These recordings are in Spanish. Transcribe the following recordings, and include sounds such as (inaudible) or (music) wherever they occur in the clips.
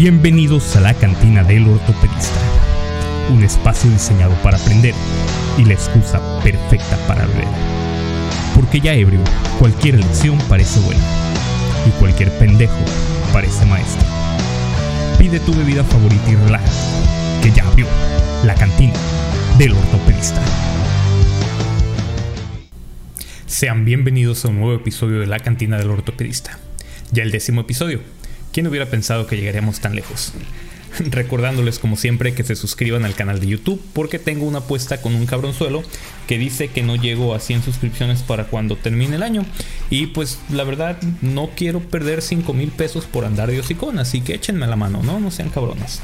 Bienvenidos a la cantina del ortopedista, un espacio diseñado para aprender y la excusa perfecta para beber. Porque ya ebrio, cualquier lección parece buena y cualquier pendejo parece maestro. Pide tu bebida favorita y relájate, que ya abrió la cantina del ortopedista. Sean bienvenidos a un nuevo episodio de la cantina del ortopedista. Ya el décimo episodio ¿Quién hubiera pensado que llegaríamos tan lejos? (laughs) Recordándoles como siempre que se suscriban al canal de YouTube porque tengo una apuesta con un cabronzuelo que dice que no llego a 100 suscripciones para cuando termine el año. Y pues la verdad no quiero perder 5 mil pesos por andar de hocicón, así que échenme la mano, ¿no? No sean cabrones.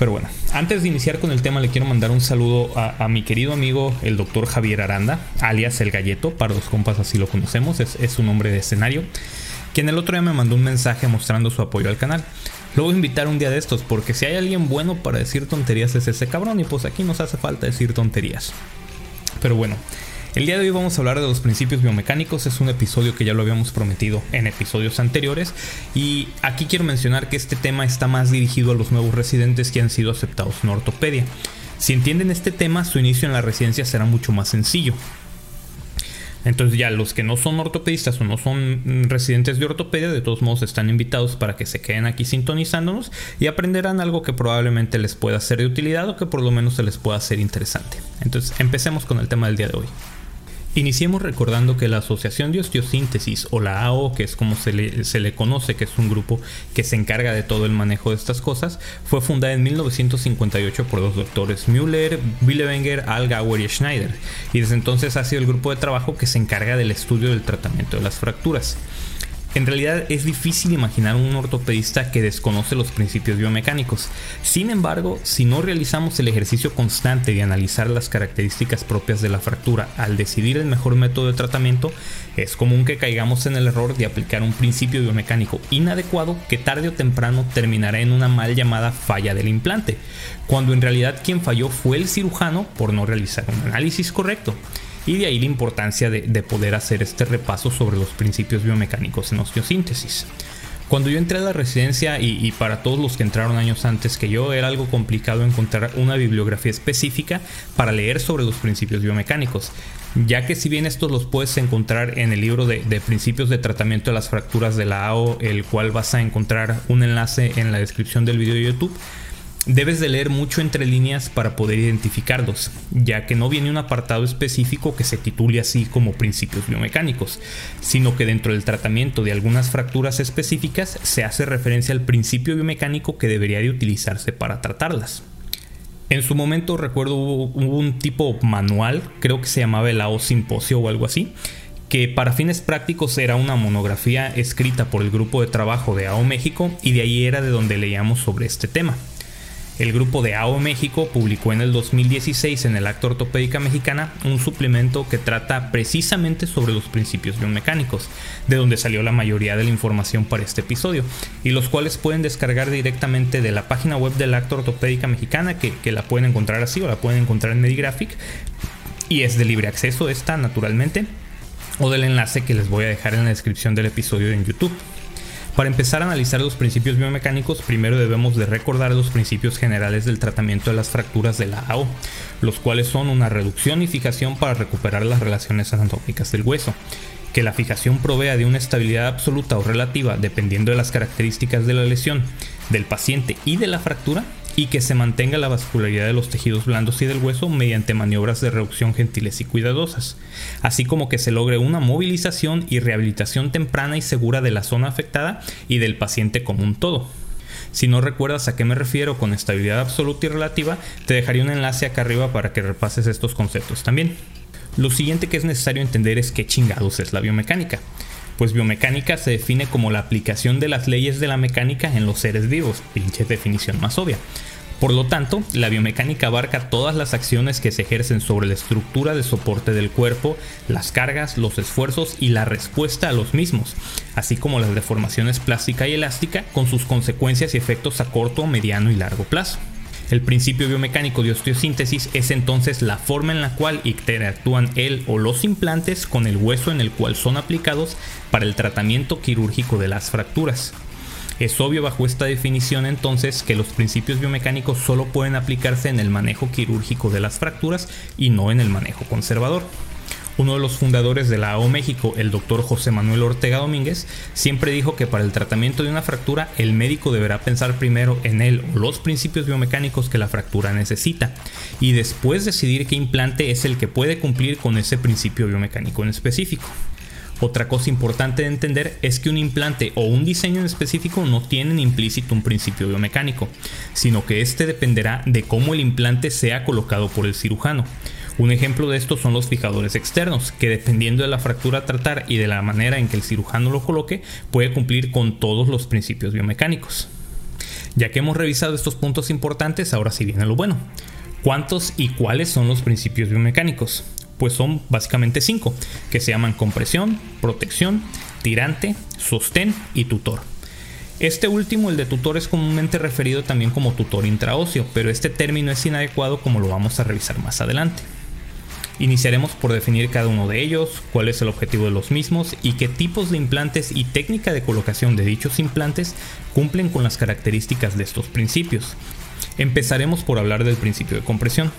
Pero bueno, antes de iniciar con el tema le quiero mandar un saludo a, mi querido amigo el doctor Javier Aranda, alias El Galleto, para los compas así lo conocemos, es, es su nombre de escenario quien el otro día me mandó un mensaje mostrando su apoyo al canal. Lo voy a invitar un día de estos, porque si hay alguien bueno para decir tonterías es ese cabrón, y pues aquí nos hace falta decir tonterías. Pero bueno, el día de hoy vamos a hablar de los principios biomecánicos, es un episodio que ya lo habíamos prometido en episodios anteriores, y aquí quiero mencionar que este tema está más dirigido a los nuevos residentes que han sido aceptados en ortopedia. Si entienden este tema, su inicio en la residencia será mucho más sencillo. Entonces ya los que no son ortopedistas o no son residentes de ortopedia, de todos modos están invitados para que se queden aquí sintonizándonos y aprenderán algo que probablemente les pueda ser de utilidad o que por lo menos se les pueda ser interesante. Entonces empecemos con el tema del día de hoy. Iniciemos recordando que la Asociación de Osteosíntesis o la AO, que es como se le, conoce, que es un grupo que se encarga de todo el manejo de estas cosas, fue fundada en 1958 por los doctores Müller, Billewenger, Allgauer y Schneider, y desde entonces ha sido el grupo de trabajo que se encarga del estudio del tratamiento de las fracturas. En realidad es difícil imaginar un ortopedista que desconoce los principios biomecánicos. Sin embargo, si no realizamos el ejercicio constante de analizar las características propias de la fractura al decidir el mejor método de tratamiento, es común que caigamos en el error de aplicar un principio biomecánico inadecuado que tarde o temprano terminará en una mal llamada falla del implante, cuando en realidad quien falló fue el cirujano por no realizar un análisis correcto. Y de ahí la importancia de, poder hacer este repaso sobre los principios biomecánicos en osteosíntesis. Cuando yo entré a la residencia y, para todos los que entraron años antes que yo, era algo complicado encontrar una bibliografía específica para leer sobre los principios biomecánicos, ya que si bien estos los puedes encontrar en el libro de, de principios de tratamiento de las fracturas de la AO, el cual vas a encontrar un enlace en la descripción del video de YouTube, Debes de leer mucho entre líneas para poder identificarlos, ya que no viene un apartado específico que se titule así como principios biomecánicos, sino que dentro del tratamiento de algunas fracturas específicas se hace referencia al principio biomecánico que debería de utilizarse para tratarlas. En su momento recuerdo hubo, un tipo manual, creo que se llamaba el AO Simposio o algo así, que para fines prácticos era una monografía escrita por el grupo de trabajo de AO México y de ahí era de donde leíamos sobre este tema. El grupo de AO México publicó en el 2016 en el Acto Ortopédica Mexicana un suplemento que trata precisamente sobre los principios biomecánicos, de donde salió la mayoría de la información para este episodio, y los cuales pueden descargar directamente de la página web del Acto Ortopédica Mexicana, que, que la pueden encontrar así o la pueden encontrar en Medigraphic, y es de libre acceso esta naturalmente, o del enlace que les voy a dejar en la descripción del episodio en YouTube. Para empezar a analizar los principios biomecánicos, primero debemos de recordar los principios generales del tratamiento de las fracturas de la AO, los cuales son una reducción y fijación para recuperar las relaciones anatómicas del hueso, que la fijación provea de una estabilidad absoluta o relativa dependiendo de las características de la lesión, del paciente y de la fractura, y que se mantenga la vascularidad de los tejidos blandos y del hueso mediante maniobras de reducción gentiles y cuidadosas, así como que se logre una movilización y rehabilitación temprana y segura de la zona afectada y del paciente como un todo. Si no recuerdas a qué me refiero con estabilidad absoluta y relativa, te dejaré un enlace acá arriba para que repases estos conceptos también. Lo siguiente que es necesario entender es qué chingados es la biomecánica pues biomecánica se define como la aplicación de las leyes de la mecánica en los seres vivos, pinche definición más obvia. Por lo tanto, la biomecánica abarca todas las acciones que se ejercen sobre la estructura de soporte del cuerpo, las cargas, los esfuerzos y la respuesta a los mismos, así como las deformaciones plástica y elástica con sus consecuencias y efectos a corto, mediano y largo plazo. El principio biomecánico de osteosíntesis es entonces la forma en la cual interactúan el o los implantes con el hueso en el cual son aplicados para el tratamiento quirúrgico de las fracturas. Es obvio bajo esta definición entonces que los principios biomecánicos solo pueden aplicarse en el manejo quirúrgico de las fracturas y no en el manejo conservador. Uno de los fundadores de la AO México, el doctor José Manuel Ortega Domínguez, siempre dijo que para el tratamiento de una fractura el médico deberá pensar primero en él o los principios biomecánicos que la fractura necesita y después decidir qué implante es el que puede cumplir con ese principio biomecánico en específico. Otra cosa importante de entender es que un implante o un diseño en específico no tienen implícito un principio biomecánico, sino que este dependerá de cómo el implante sea colocado por el cirujano. Un ejemplo de esto son los fijadores externos, que dependiendo de la fractura a tratar y de la manera en que el cirujano lo coloque, puede cumplir con todos los principios biomecánicos. Ya que hemos revisado estos puntos importantes, ahora sí viene lo bueno. ¿Cuántos y cuáles son los principios biomecánicos? Pues son básicamente cinco, que se llaman compresión, protección, tirante, sostén y tutor. Este último, el de tutor, es comúnmente referido también como tutor intraóseo, pero este término es inadecuado como lo vamos a revisar más adelante. Iniciaremos por definir cada uno de ellos, cuál es el objetivo de los mismos y qué tipos de implantes y técnica de colocación de dichos implantes cumplen con las características de estos principios. Empezaremos por hablar del principio de compresión,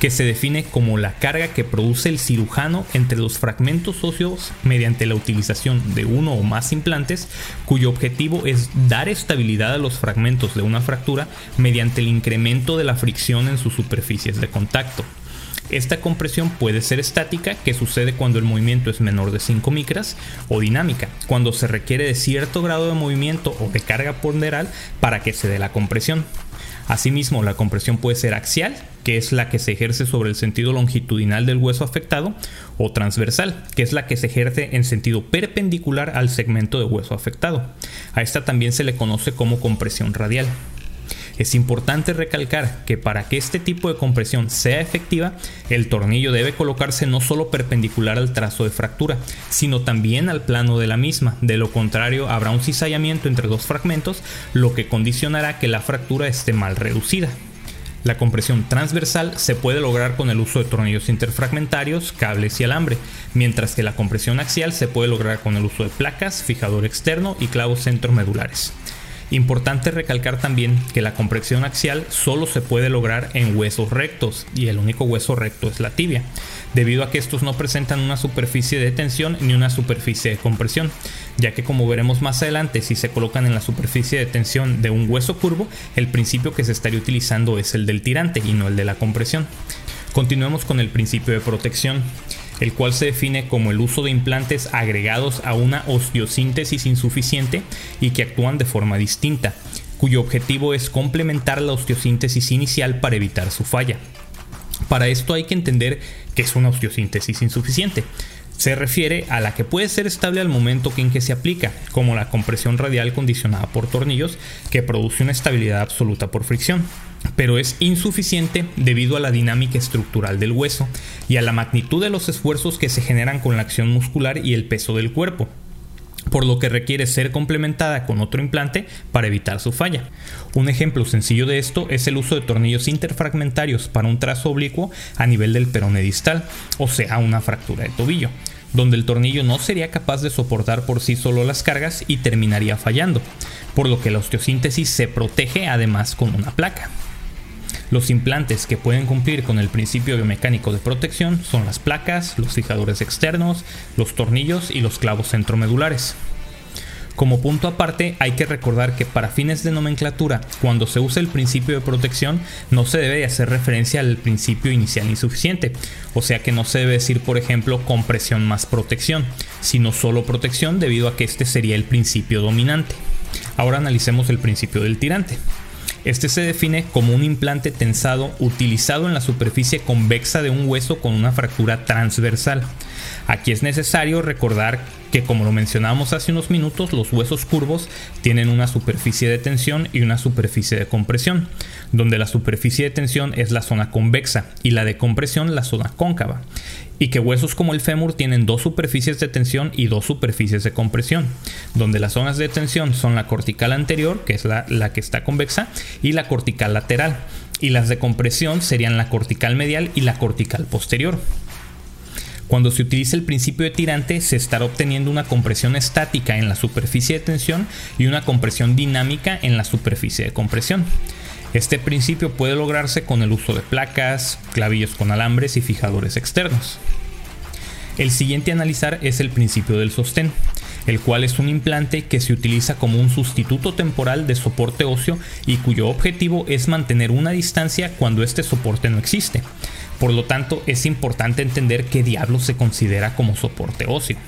que se define como la carga que produce el cirujano entre los fragmentos óseos mediante la utilización de uno o más implantes, cuyo objetivo es dar estabilidad a los fragmentos de una fractura mediante el incremento de la fricción en sus superficies de contacto. Esta compresión puede ser estática, que sucede cuando el movimiento es menor de 5 micras, o dinámica, cuando se requiere de cierto grado de movimiento o de carga ponderal para que se dé la compresión. Asimismo, la compresión puede ser axial, que es la que se ejerce sobre el sentido longitudinal del hueso afectado, o transversal, que es la que se ejerce en sentido perpendicular al segmento de hueso afectado. A esta también se le conoce como compresión radial. Es importante recalcar que para que este tipo de compresión sea efectiva, el tornillo debe colocarse no solo perpendicular al trazo de fractura, sino también al plano de la misma. De lo contrario, habrá un cizallamiento entre dos fragmentos, lo que condicionará que la fractura esté mal reducida. La compresión transversal se puede lograr con el uso de tornillos interfragmentarios, cables y alambre, mientras que la compresión axial se puede lograr con el uso de placas, fijador externo y clavos centromedulares. Importante recalcar también que la compresión axial solo se puede lograr en huesos rectos y el único hueso recto es la tibia, debido a que estos no presentan una superficie de tensión ni una superficie de compresión, ya que como veremos más adelante si se colocan en la superficie de tensión de un hueso curvo, el principio que se estaría utilizando es el del tirante y no el de la compresión. Continuemos con el principio de protección el cual se define como el uso de implantes agregados a una osteosíntesis insuficiente y que actúan de forma distinta, cuyo objetivo es complementar la osteosíntesis inicial para evitar su falla. Para esto hay que entender que es una osteosíntesis insuficiente. Se refiere a la que puede ser estable al momento en que se aplica, como la compresión radial condicionada por tornillos, que produce una estabilidad absoluta por fricción pero es insuficiente debido a la dinámica estructural del hueso y a la magnitud de los esfuerzos que se generan con la acción muscular y el peso del cuerpo por lo que requiere ser complementada con otro implante para evitar su falla. Un ejemplo sencillo de esto es el uso de tornillos interfragmentarios para un trazo oblicuo a nivel del perone distal, o sea, una fractura de tobillo, donde el tornillo no sería capaz de soportar por sí solo las cargas y terminaría fallando, por lo que la osteosíntesis se protege además con una placa. Los implantes que pueden cumplir con el principio biomecánico de protección son las placas, los fijadores externos, los tornillos y los clavos centromedulares. Como punto aparte, hay que recordar que para fines de nomenclatura, cuando se usa el principio de protección, no se debe hacer referencia al principio inicial insuficiente, o sea que no se debe decir, por ejemplo, compresión más protección, sino solo protección debido a que este sería el principio dominante. Ahora analicemos el principio del tirante. Este se define como un implante tensado utilizado en la superficie convexa de un hueso con una fractura transversal. Aquí es necesario recordar que como lo mencionábamos hace unos minutos, los huesos curvos tienen una superficie de tensión y una superficie de compresión, donde la superficie de tensión es la zona convexa y la de compresión la zona cóncava y que huesos como el fémur tienen dos superficies de tensión y dos superficies de compresión, donde las zonas de tensión son la cortical anterior, que es la, la, que está convexa, y la cortical lateral, y las de compresión serían la cortical medial y la cortical posterior. Cuando se utiliza el principio de tirante se estará obteniendo una compresión estática en la superficie de tensión y una compresión dinámica en la superficie de compresión. Este principio puede lograrse con el uso de placas, clavillos con alambres y fijadores externos. El siguiente a analizar es el principio del sostén, el cual es un implante que se utiliza como un sustituto temporal de soporte óseo y cuyo objetivo es mantener una distancia cuando este soporte no existe. Por lo tanto, es importante entender qué diablo se considera como soporte óseo.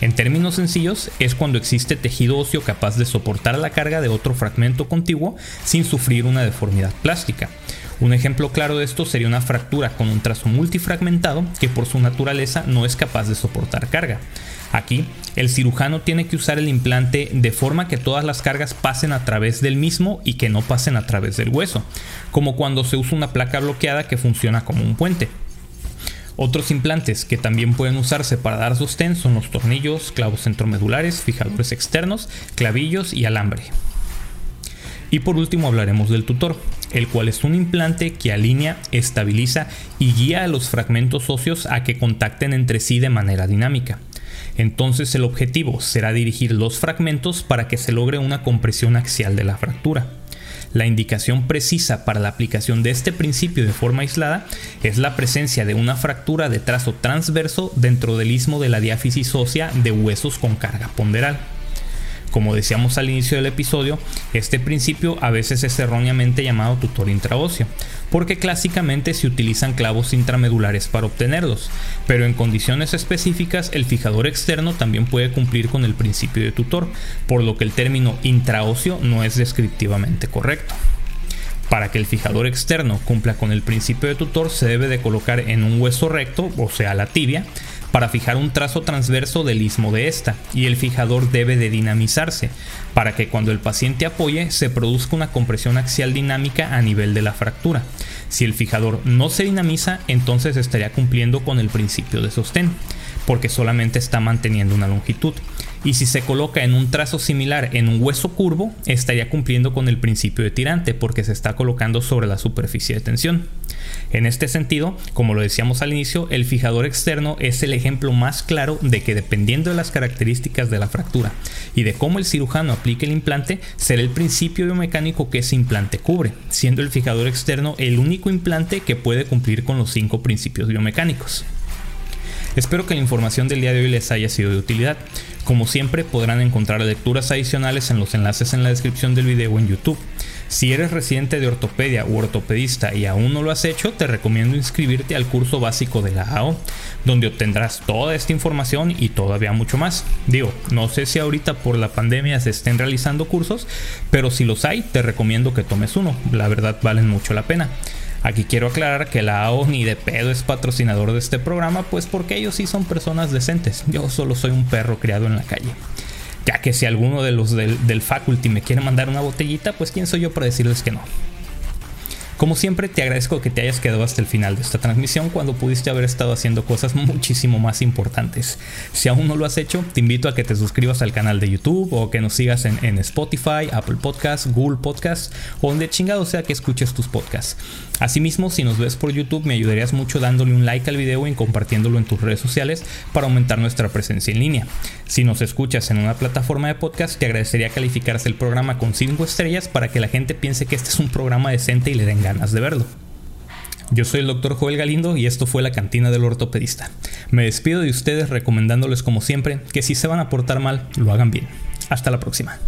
En términos sencillos, es cuando existe tejido óseo capaz de soportar la carga de otro fragmento contiguo sin sufrir una deformidad plástica. Un ejemplo claro de esto sería una fractura con un trazo multifragmentado que por su naturaleza no es capaz de soportar carga. Aquí, el cirujano tiene que usar el implante de forma que todas las cargas pasen a través del mismo y que no pasen a través del hueso, como cuando se usa una placa bloqueada que funciona como un puente. Otros implantes que también pueden usarse para dar sostén son los tornillos, clavos centromedulares, fijadores externos, clavillos y alambre. Y por último hablaremos del tutor, el cual es un implante que alinea, estabiliza y guía a los fragmentos óseos a que contacten entre sí de manera dinámica. Entonces el objetivo será dirigir los fragmentos para que se logre una compresión axial de la fractura. La indicación precisa para la aplicación de este principio de forma aislada es la presencia de una fractura de trazo transverso dentro del istmo de la diáfisis ósea de huesos con carga ponderal. Como decíamos al inicio del episodio, este principio a veces es erróneamente llamado tutor intraóseo, porque clásicamente se utilizan clavos intramedulares para obtenerlos, pero en condiciones específicas el fijador externo también puede cumplir con el principio de tutor, por lo que el término intraóseo no es descriptivamente correcto. Para que el fijador externo cumpla con el principio de tutor se debe de colocar en un hueso recto, o sea la tibia, para fijar un trazo transverso del istmo de esta y el fijador debe de dinamizarse para que cuando el paciente apoye se produzca una compresión axial dinámica a nivel de la fractura. Si el fijador no se dinamiza, entonces estaría cumpliendo con el principio de sostén, porque solamente está manteniendo una longitud y si se coloca en un trazo similar en un hueso curvo, estaría cumpliendo con el principio de tirante porque se está colocando sobre la superficie de tensión. En este sentido, como lo decíamos al inicio, el fijador externo es el ejemplo más claro de que dependiendo de las características de la fractura y de cómo el cirujano aplique el implante, será el principio biomecánico que ese implante cubre, siendo el fijador externo el único implante que puede cumplir con los cinco principios biomecánicos. Espero que la información del día de hoy les haya sido de utilidad. Como siempre podrán encontrar lecturas adicionales en los enlaces en la descripción del video en YouTube. Si eres residente de ortopedia u ortopedista y aún no lo has hecho, te recomiendo inscribirte al curso básico de la AO, donde obtendrás toda esta información y todavía mucho más. Digo, no sé si ahorita por la pandemia se estén realizando cursos, pero si los hay, te recomiendo que tomes uno. La verdad valen mucho la pena. Aquí quiero aclarar que la AO ni de pedo es patrocinador de este programa, pues porque ellos sí son personas decentes. Yo solo soy un perro criado en la calle. Ya que si alguno de los del, del faculty me quiere mandar una botellita, pues quién soy yo para decirles que no. Como siempre, te agradezco que te hayas quedado hasta el final de esta transmisión cuando pudiste haber estado haciendo cosas muchísimo más importantes. Si aún no lo has hecho, te invito a que te suscribas al canal de YouTube o que nos sigas en, Spotify, Apple Podcasts, Google Podcasts o donde chingado sea que escuches tus podcasts. Asimismo, si nos ves por YouTube, me ayudarías mucho dándole un like al video y compartiéndolo en tus redes sociales para aumentar nuestra presencia en línea. Si nos escuchas en una plataforma de podcast, te agradecería calificarse el programa con 5 estrellas para que la gente piense que este es un programa decente y le den ganas de verlo. Yo soy el doctor Joel Galindo y esto fue la cantina del ortopedista. Me despido de ustedes recomendándoles como siempre que si se van a portar mal, lo hagan bien. Hasta la próxima.